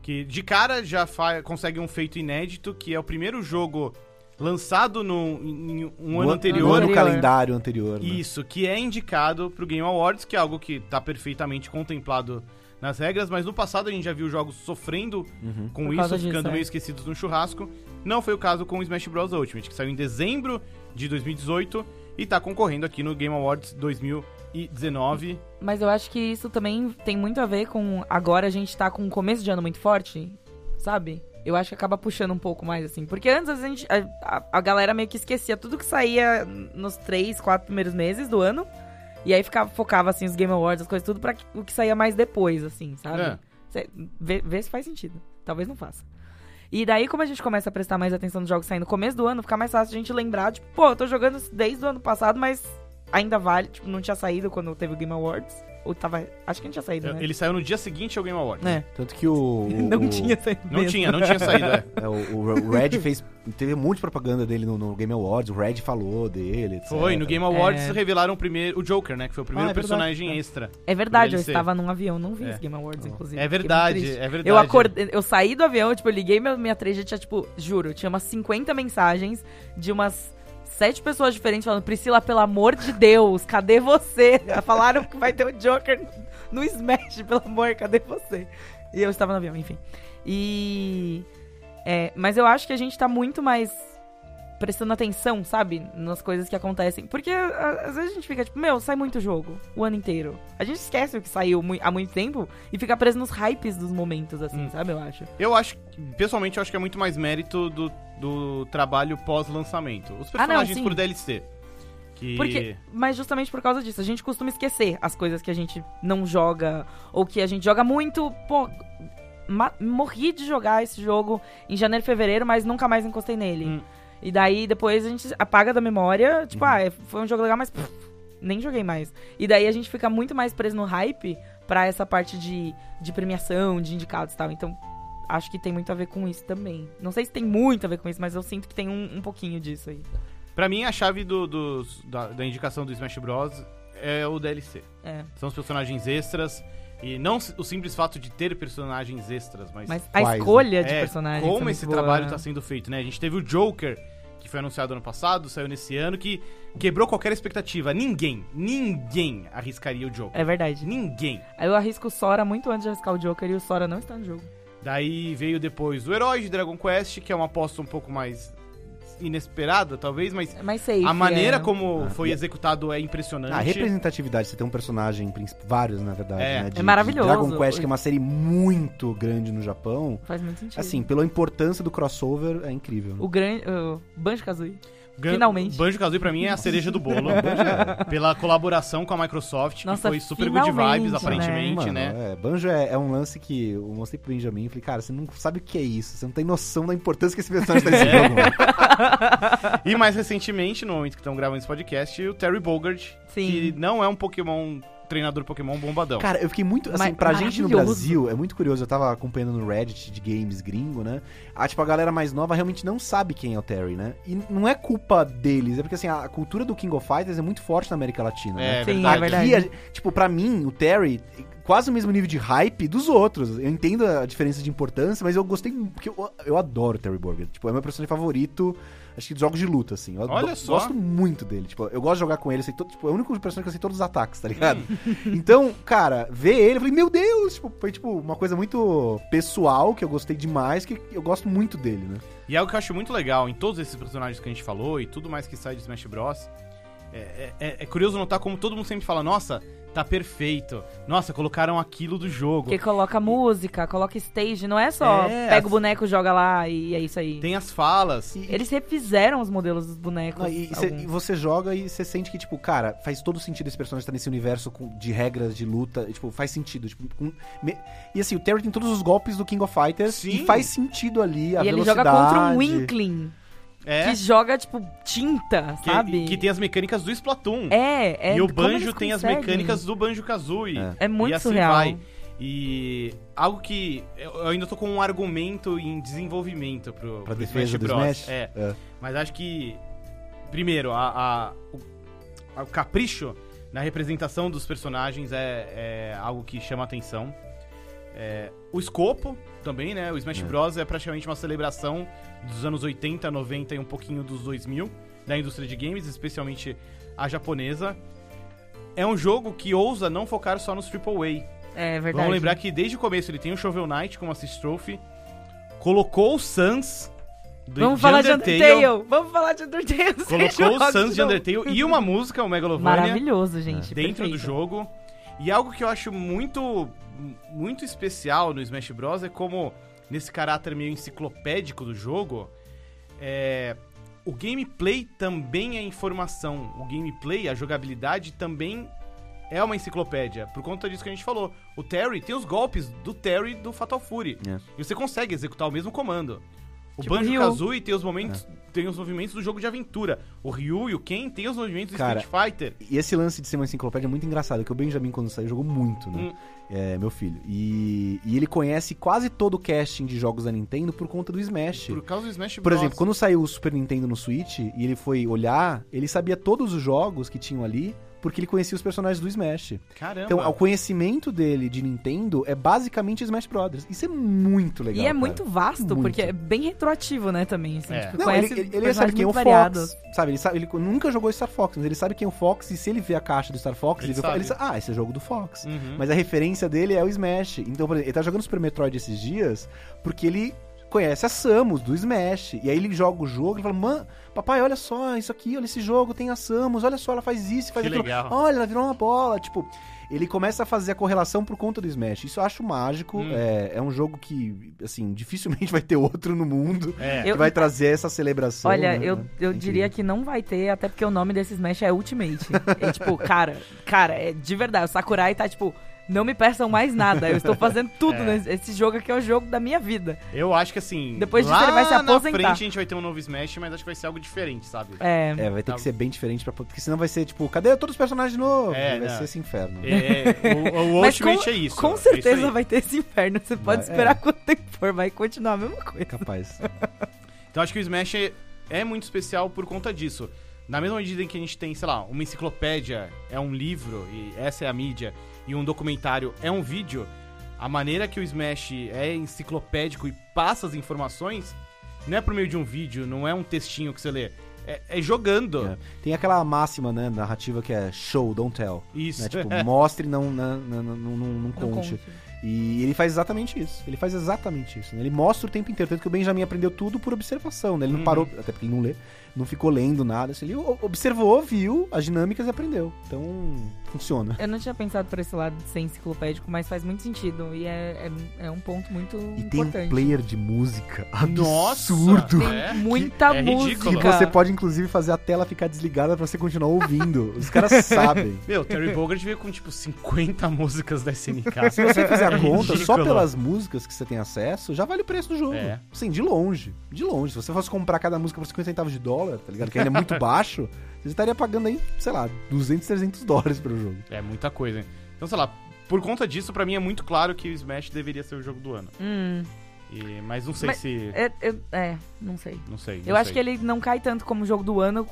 Que de cara já consegue um feito inédito, que é o primeiro jogo lançado no, em um no ano an- anterior. No ano calendário anterior. né? Isso, que é indicado pro Game Awards, que é algo que tá perfeitamente contemplado nas regras, mas no passado a gente já viu jogos sofrendo Uhum. com Por isso, disso, ficando é. meio esquecidos no churrasco. Não foi o caso com o Smash Bros. Ultimate, que saiu em dezembro de 2018 e tá concorrendo aqui no Game Awards 2019. Mas eu acho que isso também tem muito a ver com. Agora a gente tá com um começo de ano muito forte, sabe? Eu acho que acaba puxando um pouco mais, assim. Porque antes a gente. A, a- galera meio que esquecia tudo que saía nos três, quatro primeiros meses do ano. E aí ficava, focava, assim, os Game Awards, as coisas, tudo pra o que saía mais depois, assim, sabe? É. Cê- vê, vê se faz sentido. Talvez não faça. E daí, como a gente começa a prestar mais atenção nos jogos saindo no começo do ano, fica mais fácil a gente lembrar, tipo, pô, eu tô jogando desde o ano passado, mas ainda vale, tipo, não tinha saído quando teve o Game Awards. Ou tava. Acho que não tinha saído, né? Ele saiu no dia seguinte ao Game Awards. É. Tanto que o. o- Não o- tinha saído. Não mesmo. tinha, não tinha saído. é. é, o, o Red fez. Teve um monte de propaganda dele no, no Game Awards, o Red falou dele, etc. Foi, no Game Awards É. revelaram o primeiro, o Joker, né? Que foi o primeiro Ah, é verdade. personagem extra. É verdade, eu estava num avião, não vi É. os Game Awards, inclusive. É verdade, é verdade. Eu acordei, eu saí do avião, tipo, eu liguei minha, minha 3G, tinha, tipo, juro, tinha umas 50 mensagens de umas sete pessoas diferentes falando, Priscila, pelo amor de Deus, cadê você? Falaram que vai ter o Joker no Smash, pelo amor, cadê você? E eu estava no avião, enfim. E. é, mas eu acho que a gente tá muito mais prestando atenção, sabe? Nas coisas que acontecem. Porque às vezes a gente fica tipo, meu, sai muito jogo o ano inteiro. A gente esquece o que saiu há muito tempo e fica preso nos hypes dos momentos, assim, Hum. sabe? Eu acho. Eu acho, pessoalmente, eu acho que é muito mais mérito do, do trabalho pós-lançamento. Os Ah, não, personagens por DLC. Que... Porque, mas justamente por causa disso, a gente costuma esquecer as coisas que a gente não joga ou que a gente joga muito. Pô, morri de jogar esse jogo em janeiro e fevereiro, mas nunca mais encostei nele. Hum. E daí depois a gente apaga da memória, tipo, Uhum. ah, é- foi um jogo legal, mas pff, nem joguei mais. E daí a gente fica muito mais preso no hype pra essa parte de, de premiação, de indicados e tal. Então, acho que tem muito a ver com isso também. Não sei se tem muito a ver com isso, mas eu sinto que tem um, um pouquinho disso aí. Pra mim, a chave do, dos- da, da indicação do Smash Bros. é o DLC. É. São os personagens extras. E não o simples fato de ter personagens extras, mas, Mas a Quais, né? escolha de é, personagens. é como muito esse boa. trabalho tá sendo feito, né? A gente teve o Joker, que foi anunciado ano passado, saiu nesse ano, que quebrou qualquer expectativa. Ninguém, ninguém arriscaria o Joker. É verdade. Ninguém. Eu arrisco o Sora muito antes de arriscar o Joker e o Sora não está no jogo. Daí veio depois o Herói de Dragon Quest, que é uma aposta um pouco mais inesperada, talvez, mas É mais safe. a maneira é. como Ah, foi e- executado é impressionante. A representatividade, você tem um personagem, vários na verdade, É. né? de- É maravilhoso. de Dragon Quest, que é uma série muito grande no Japão. Faz muito sentido. Assim, pela importância do crossover, é incrível. né? O grande. O Banjo-Kazooie. Gan- finalmente. Banjo-Kazooie pra mim é a cereja do bolo. pela colaboração com a Microsoft, Nossa, que foi super good vibes, né? aparentemente, Mano, né? É, Banjo é, é um lance que eu mostrei pro Benjamin e falei, cara, você não sabe o que é isso, você não tem noção da importância que esse personagem tá nesse É. jogo. E mais recentemente, no momento que estão gravando esse podcast, o Terry Bogard, Sim. que não é um Pokémon, treinador Pokémon bombadão. Cara, eu fiquei muito. Assim, Mas pra gente no. Brasil, é muito curioso. Eu tava acompanhando no Reddit de games gringo, né? Ah, tipo, a galera mais nova realmente não sabe quem é o Terry, né? E não é culpa deles, é porque assim, a cultura do King of Fighters é muito forte na América Latina, é né? Sim, verdade. é verdade. Aqui, a- tipo, pra mim, o Terry, é quase o mesmo nível de hype dos outros. Eu entendo a diferença de importância, mas eu gostei, porque eu, eu adoro o Terry Burger. Tipo, é meu personagem favorito, acho que dos jogos de luta, assim. Eu Olha só. gosto muito dele. Tipo, eu gosto de jogar com ele, sei todo, tipo, é o único personagem que eu sei todos os ataques, tá ligado? Então, cara, ver ele, eu falei, meu Deus! Tipo, foi tipo uma coisa muito pessoal, que eu gostei demais, que eu gosto muito dele, né? E algo que eu acho muito legal em todos esses personagens que a gente falou e tudo mais que sai de Smash Bros. É, é- é curioso notar como todo mundo sempre fala: nossa, tá perfeito. Nossa, colocaram aquilo do jogo. Porque coloca música, coloca stage, não é só É, pega as- o boneco, joga lá e é isso aí. Tem as falas. E, Eles refizeram os modelos dos bonecos. Não, e, cê- e você joga e você sente que, tipo, cara, faz todo sentido esse personagem estar nesse universo com- de regras de luta. e, Tipo, faz sentido. Tipo, com- me- e assim, o Terry tem todos os golpes do King of Fighters Sim. e faz sentido ali a e ele velocidade. joga contra um Winkling, É. que joga, tipo, tinta, Que, sabe? que tem as mecânicas do Splatoon. É, é. e o Banjo tem as mecânicas do Banjo Kazooie. É. É muito e assim surreal. vai. E algo que eu ainda tô com um argumento em desenvolvimento pro, Pra pro defesa Smash do Bros. Smash? É. É. Mas acho que, primeiro, a, a- o, o capricho na representação dos personagens é, é algo que chama atenção. É, o escopo também, né? O Smash É. Bros. é praticamente uma celebração dos anos 80, 90 e um pouquinho dos 2000 da indústria de games, especialmente a japonesa. É um jogo que ousa não focar só nos AAA. É verdade. Vamos lembrar que desde o começo ele tem o Shovel Knight como assist trophy, colocou o Sans do Vamos de falar de Undertale, Undertale. Vamos falar de Undertale. colocou o Sans de. Undertale e uma música, o Megalovania, Maravilhoso, gente. dentro do perfeito. jogo. E algo que eu acho muito muito especial no Smash Bros é como nesse caráter meio enciclopédico do jogo, é, o gameplay também é informação. O gameplay, a jogabilidade também é uma enciclopédia. Por conta disso que a gente falou. O Terry tem os golpes do Terry do Fatal Fury. É. E você consegue executar o mesmo comando. O Tipo Banjo Ryu. Kazooie tem os momentos, tem os movimentos do jogo de aventura. O Ryu e o Ken tem os movimentos do Cara, Street Fighter. E esse lance de ser uma enciclopédia é muito engraçado, que o Benjamin, quando saiu, jogou muito, né? Hum. É, meu filho. E, e ele conhece quase todo o casting de jogos da Nintendo por conta do Smash. Por causa do Smash Por Bros. exemplo, quando saiu o Super Nintendo no Switch e ele foi olhar, ele sabia todos os jogos que tinham ali, porque ele conhecia os personagens do Smash. Caramba. Então, o conhecimento dele de Nintendo é basicamente Smash Brothers. Isso é muito legal. E é cara. muito vasto, Muito. porque é bem retroativo, né, também. Assim, É. tipo, Não, ele, ele, ele sabe quem é o muito Fox, sabe? Ele, sabe, ele nunca jogou Star Fox, mas ele sabe quem é o Fox e se ele vê a caixa do Star Fox, Ele ele, vê, ele sabe, ah, esse é jogo do Fox. Uhum. Mas a referência dele é o Smash. Então, por exemplo, ele tá jogando Super Metroid esses dias porque ele conhece a Samus do Smash. E aí ele joga o jogo e fala, mano, papai, olha só, isso aqui, olha esse jogo, tem a Samus, olha só, ela faz isso, faz Que aquilo. legal. Olha, ela virou uma bola. Tipo, ele começa a fazer a correlação por conta do Smash. Isso eu acho mágico. Hum. É, é um jogo que, assim, dificilmente vai ter outro no mundo É. que Eu- vai trazer essa celebração. Olha, né? eu, eu É diria que não vai ter, até porque o nome desse Smash é Ultimate. é tipo, cara, cara, é de verdade. O Sakurai tá tipo, não me peçam mais nada. Eu estou fazendo tudo É. nesse esse jogo aqui é o jogo da minha vida. Eu acho que assim. Depois disso ele vai se Na aposentar. frente a gente vai ter um novo Smash, mas acho que vai ser algo diferente, sabe? É. É, vai ter Tá. que ser bem diferente, pra, porque senão vai ser tipo, cadê todos os personagens novos? É, vai não. ser esse inferno. É, o, o Mas Ultimate com, é isso. com é isso certeza aí. vai ter esse inferno. Você pode Vai, esperar é. quanto tempo for, vai continuar a mesma coisa. Capaz. Então acho que o Smash é, é muito especial por conta disso. Na mesma medida em que a gente tem, sei lá, uma enciclopédia é um livro, e essa é a mídia, e um documentário é um vídeo, a maneira que o Smash é enciclopédico e passa as informações não é por meio de um vídeo, não é um textinho que você lê. É, é jogando. É. Tem aquela máxima, né, narrativa que é show, don't tell. Isso. Né? Tipo, mostre, não, não, não, não, não, não Não conte. conte. E ele faz exatamente isso. Ele faz exatamente isso. né? Ele mostra o tempo inteiro. Tanto que o Benjamin aprendeu tudo por observação, né? Ele não Uhum. parou, até porque ele não lê, não ficou lendo nada. assim, Ele observou, viu as dinâmicas e aprendeu. Então, funciona. Eu não tinha pensado por esse lado de ser enciclopédico, mas faz muito sentido. E é, é, é um ponto muito E tem um importante. player de música Nossa! absurdo. Tem É? muita é música. Que você pode, inclusive, fazer a tela ficar desligada pra você continuar ouvindo. Os caras sabem. Meu, Terry Bogard veio com tipo 50 músicas da SNK. Se você fizer a É conta, só pelas músicas que você tem acesso, já vale o preço do jogo. É. Sim, de longe. De longe. Se você fosse comprar cada música por 50 centavos de dólar, tá ligado? Que ainda é muito baixo, você estaria pagando aí, sei lá, 200, 300 dólares pelo jogo. É muita coisa. Então, sei lá, por conta disso, pra mim é muito claro que o Smash deveria ser o jogo do ano. Hum, E- mas não sei Mas- se. é, eu- é, não sei. Não sei. Eu acho que ele não cai tanto como jogo do ano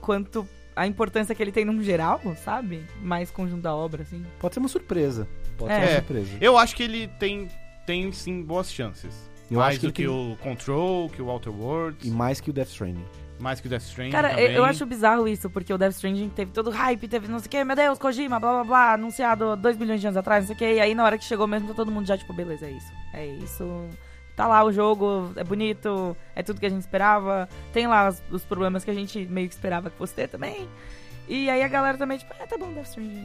quanto a importância que ele tem num geral, sabe? Mais conjunto da obra, assim. Pode ser uma surpresa. Pode É. ser uma É. surpresa. Eu acho que ele tem, tem sim boas chances. Eu mais acho que do que tem- o Control, que o Outer Worlds, E mais que o Death Stranding. Mais que o Death Stranding Cara, eu, também. eu acho bizarro isso, porque o Death Stranding teve todo hype, teve não sei o que, meu Deus, Kojima, blá blá blá, anunciado 2 bilhões de anos atrás, não sei o que, e aí na hora que chegou mesmo, tá todo mundo já, tipo, beleza, é isso. É isso. Tá lá o jogo, é bonito, é tudo que a gente esperava, tem lá os, os problemas que a gente meio que esperava que fosse ter também. E aí a galera também, tipo, é, tá bom, Death Stranding.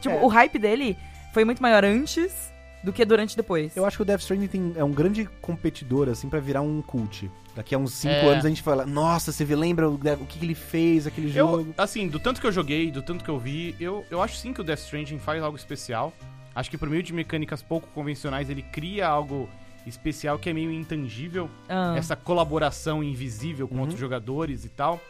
Tipo, É. o hype dele foi muito maior antes do que durante e depois. Eu acho que o Death Stranding tem- é um grande competidor, assim, pra virar um cult. Daqui a uns 5 É. anos a gente fala, nossa, você lembra o, o que, que ele fez, aquele jogo. Eu, assim, do tanto que eu joguei, do tanto que eu vi, eu, eu acho sim que o Death Stranding faz algo especial. Acho que por meio de mecânicas pouco convencionais, ele cria algo especial que é meio intangível. Ah. Essa colaboração invisível com Uhum. outros jogadores e tal.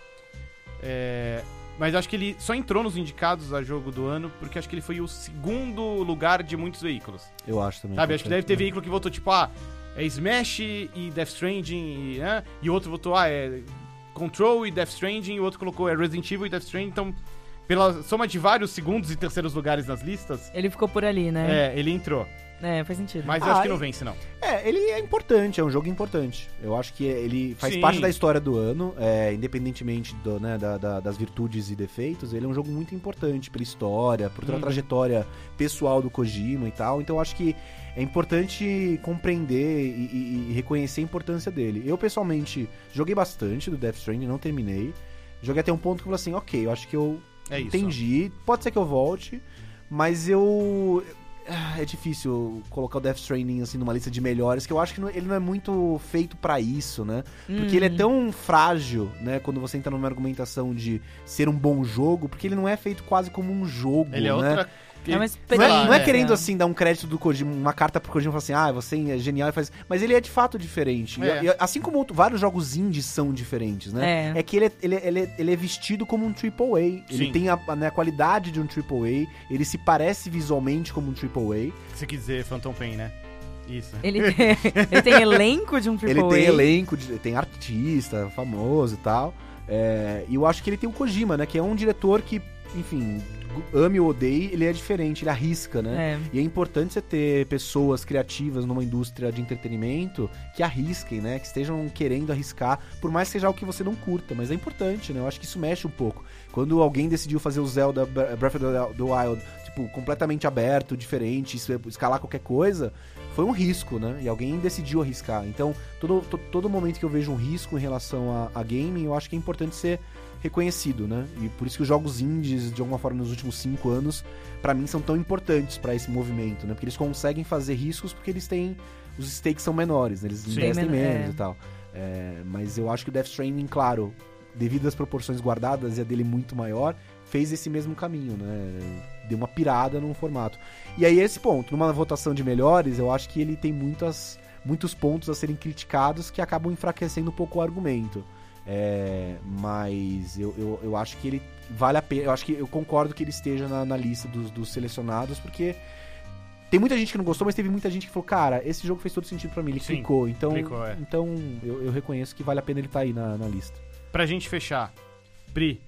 É, Mas acho que ele só entrou nos indicados a jogo do ano porque acho que ele foi o segundo lugar de muitos veículos. Eu acho também. Sabe? Acho que deve ter veículo que votou tipo, ah, é Smash e Death Stranding, e, né? e outro votou, ah, é Control e Death Stranding, e o outro colocou é Resident Evil e Death Stranding. Então, pela soma de vários segundos e terceiros lugares nas listas, Ele ficou por ali, né? é, ele entrou. É, faz sentido. Mas eu Ah, acho que não e- vence, não. É, ele é importante, é um jogo importante. Eu acho que ele faz Sim. parte da história do ano, é, independentemente do, né, da- da- das virtudes e defeitos, ele é um jogo muito importante pela história, por toda a Uhum. trajetória pessoal do Kojima e tal. Então eu acho que é importante compreender e, e- e reconhecer a importância dele. Eu, pessoalmente, joguei bastante do Death Stranding, não terminei. Joguei até um ponto que eu falei assim, ok, eu acho que eu É isso. Entendi. Pode ser que eu volte, mas eu. Ah, É difícil colocar o Death Stranding assim numa lista de melhores, que eu acho que não- ele não é muito feito pra isso, né? Porque ele é Hum. tão frágil, né, quando você entra numa argumentação de ser um bom jogo, porque ele não é feito quase como um jogo, Ele é né? outra. É uma Não é, não é querendo assim dar um crédito do Kojima, uma carta pro Kojima e falar assim, ah, você é genial e faz. Mas ele é de fato diferente. E- É. e assim como outro- vários jogos indies são diferentes, né? É. que ele é, ele, é- ele, é- ele é vestido como um AAA. Ele tem a, a, né, a qualidade de um AAA. Ele se parece visualmente como um AAA. Se quiser Phantom Pain, né? Isso. Ele tem, ele tem elenco de um AAA. Ele tem elenco, de- tem artista famoso e tal. É, e eu acho que ele tem o Kojima, né? Que é um diretor que, enfim, ame ou odeie, ele é diferente, ele arrisca, né? É. E é importante você ter pessoas criativas numa indústria de entretenimento que arrisquem, né? Que estejam querendo arriscar, por mais que seja algo que você não curta, mas é importante, né? Eu acho que isso mexe um pouco. Quando alguém decidiu fazer o Zelda Breath of the Wild, tipo, completamente aberto, diferente, isso- escalar qualquer coisa, foi um risco, né? E alguém decidiu arriscar. Então, todo, to- todo momento que eu vejo um risco em relação a, a gaming, eu acho que é importante ser reconhecido, né? E por isso que os jogos indies, de alguma forma, nos últimos cinco anos, pra mim são tão importantes pra esse movimento, né? Porque eles conseguem fazer riscos porque eles têm os stakes são menores, né? eles Sim. investem Men- menos é. e tal. É, mas eu acho que o Death Stranding, claro, devido às proporções guardadas e a dele muito maior, fez esse mesmo caminho, né? Deu uma pirada no formato. E aí esse ponto, numa votação de melhores, eu acho que ele tem muitas muitos pontos a serem criticados que acabam enfraquecendo um pouco o argumento. É, mas eu, eu, eu acho que ele vale a pena. Eu acho que eu concordo que ele esteja na, na lista dos, dos selecionados, porque tem muita gente que não gostou, mas teve muita gente que falou, cara, esse jogo fez todo sentido pra mim, ele Sim, clicou. Então, clicou, é. então eu, eu reconheço que vale a pena ele estar aí na, na lista. Pra gente fechar, Pri,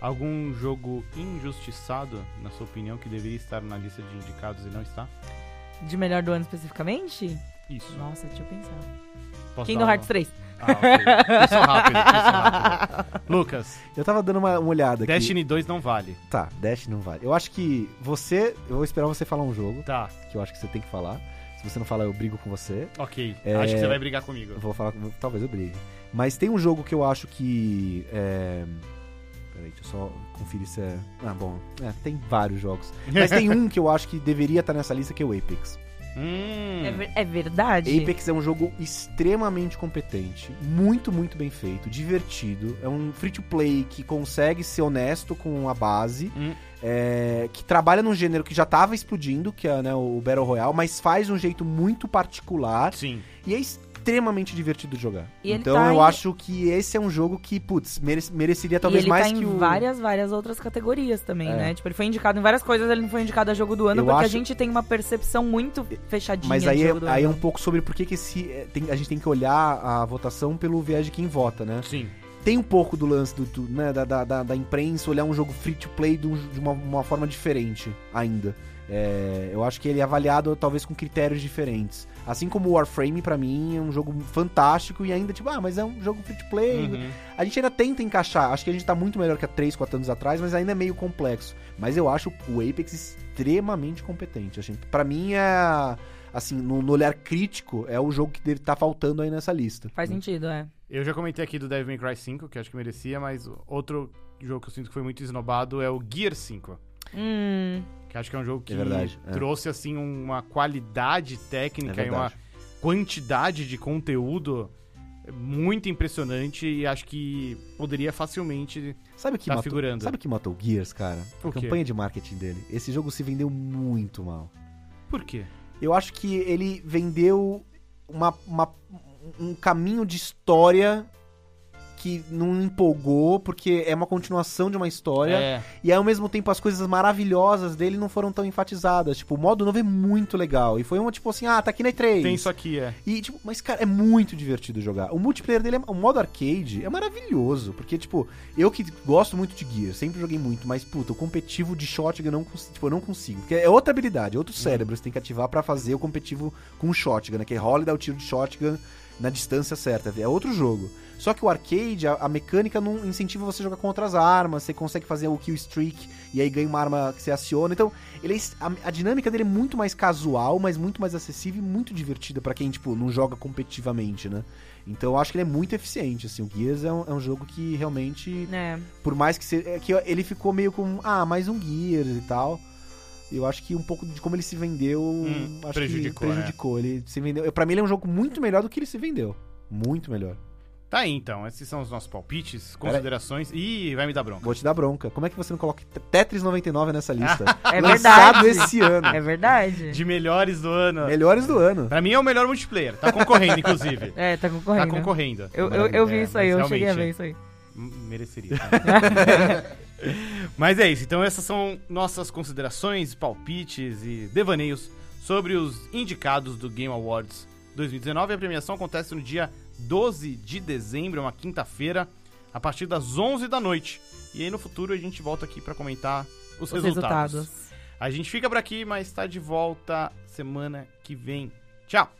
algum jogo injustiçado, na sua opinião, que deveria estar na lista de indicados e não está? De melhor do ano especificamente? Isso. Nossa, deixa eu pensar. Posso Kingdom dar Hearts uma- 3. Ah, ok. Pensou rápido, pensou rápido. Lucas, Eu tava dando uma, uma olhada aqui. Destiny 2 não vale. Tá, Dash não vale. Eu acho que você. Eu vou esperar você falar um jogo, Tá, que eu acho que você tem que falar. Se você não falar, eu brigo com você. ok. É- Acho que você vai brigar comigo. Eu vou falar com. Talvez eu brigue. Mas tem um jogo que eu acho que. É... Peraí, deixa eu só conferir se é. Ah, bom. É, tem vários jogos. Mas tem um que eu acho que deveria estar nessa lista, que é o Apex. Hum, É, ver- é verdade? Apex é um jogo extremamente competente, muito, muito bem feito, divertido. É um free-to-play que consegue ser honesto com a base, Hum. é, que trabalha num gênero que já tava explodindo, que é né, o Battle Royale, mas faz de um jeito muito particular sim. e é extremamente divertido de jogar. E então tá eu em- acho que esse é um jogo que, putz, mere- mereceria talvez e ele mais tá que em o. várias, várias outras categorias também, É. né? Tipo, ele foi indicado em várias coisas, ele não foi indicado a jogo do ano, Eu porque a acho- gente tem uma percepção muito fechadinha Mas de aí, é, aí é um pouco sobre por que, que esse, é, tem- a gente tem que olhar a votação pelo viés de quem vota, né? Sim. tem um pouco do lance do, do, né, da, da, da, da imprensa olhar um jogo free to play de, um- de uma, uma forma diferente ainda. É, eu acho que ele é avaliado talvez com critérios diferentes. Assim como o Warframe, pra mim, é um jogo fantástico e ainda, tipo, ah, mas é um jogo free to play. Uhum. A gente ainda tenta encaixar. Acho que a gente tá muito melhor que há 3, 4 anos atrás, mas ainda é meio complexo. Mas eu acho o Apex extremamente competente. Assim, pra mim é. Assim, no, no olhar crítico, é o jogo que deve estar faltando aí nessa lista. Faz sentido, é. Eu já comentei aqui do Devil May Cry 5, que eu acho que merecia, mas outro jogo que eu sinto que foi muito esnobado é o Gear 5. Hum, Que acho que é um jogo que É verdade, é. trouxe, assim, uma qualidade técnica É e uma quantidade de conteúdo muito impressionante e acho que poderia facilmente Sabe o que tá matou, figurando. Sabe o que matou o Gears, cara? O A quê? campanha de marketing dele. Esse jogo se vendeu muito mal. Por quê? Eu acho que ele vendeu uma, uma- um caminho de história que não empolgou, porque é uma continuação de uma história. É, E aí, ao mesmo tempo, as coisas maravilhosas dele não foram tão enfatizadas. Tipo, o modo novo é muito legal. E foi uma, tipo assim, ah, tá aqui na E3. tem isso aqui, é. E, tipo, mas, cara, é muito divertido jogar. O multiplayer dele, é, o modo arcade, é maravilhoso. Porque, tipo, eu que gosto muito de Gear, sempre joguei muito, mas, puta, o competitivo de shotgun eu não, tipo, eu não consigo. Porque é outra habilidade, é outro cérebro que você tem que ativar pra fazer o competitivo com o shotgun, né? Que rola e dá o tiro de shotgun na distância certa. É outro jogo. Só que o arcade, a, a mecânica não incentiva você a jogar com outras armas, você consegue fazer o kill streak e aí ganha uma arma que você aciona. Então, ele é a, a dinâmica dele é muito mais casual, mas muito mais acessível e muito divertida pra quem, tipo, não joga competitivamente, né? Então eu acho que ele é muito eficiente, assim. O Gears é um, é um jogo que realmente, é. por mais que, se, é que ele ficou meio com, ah, mais um Gears e tal. Eu acho que um pouco de como ele se vendeu, Hum, acho prejudicou, que prejudicou. Ele se vendeu. Pra mim ele é um jogo muito melhor do que ele se vendeu. Muito melhor. Tá aí, então. Esses são os nossos palpites, considerações. Ih, vai me dar bronca. Vou te dar bronca. Como é que você não coloca Tetris 99 nessa lista? É Lançado verdade. esse ano. É verdade. De melhores do ano. Melhores do ano. Pra mim é o melhor multiplayer. Tá concorrendo, inclusive. É, tá Tá concorrendo. concorrendo. Eu, eu, eu vi É, isso aí, eu cheguei a ver isso aí. M- Mereceria. tá? Mas é isso. Então essas são nossas considerações, palpites e devaneios sobre os indicados do Game Awards 2019. A premiação acontece no dia 12 de dezembro, uma quinta-feira, a partir das 11 da noite. E aí no futuro a gente volta aqui pra comentar os, Os resultados. resultados. A gente fica por aqui, mas tá de volta semana que vem. Tchau!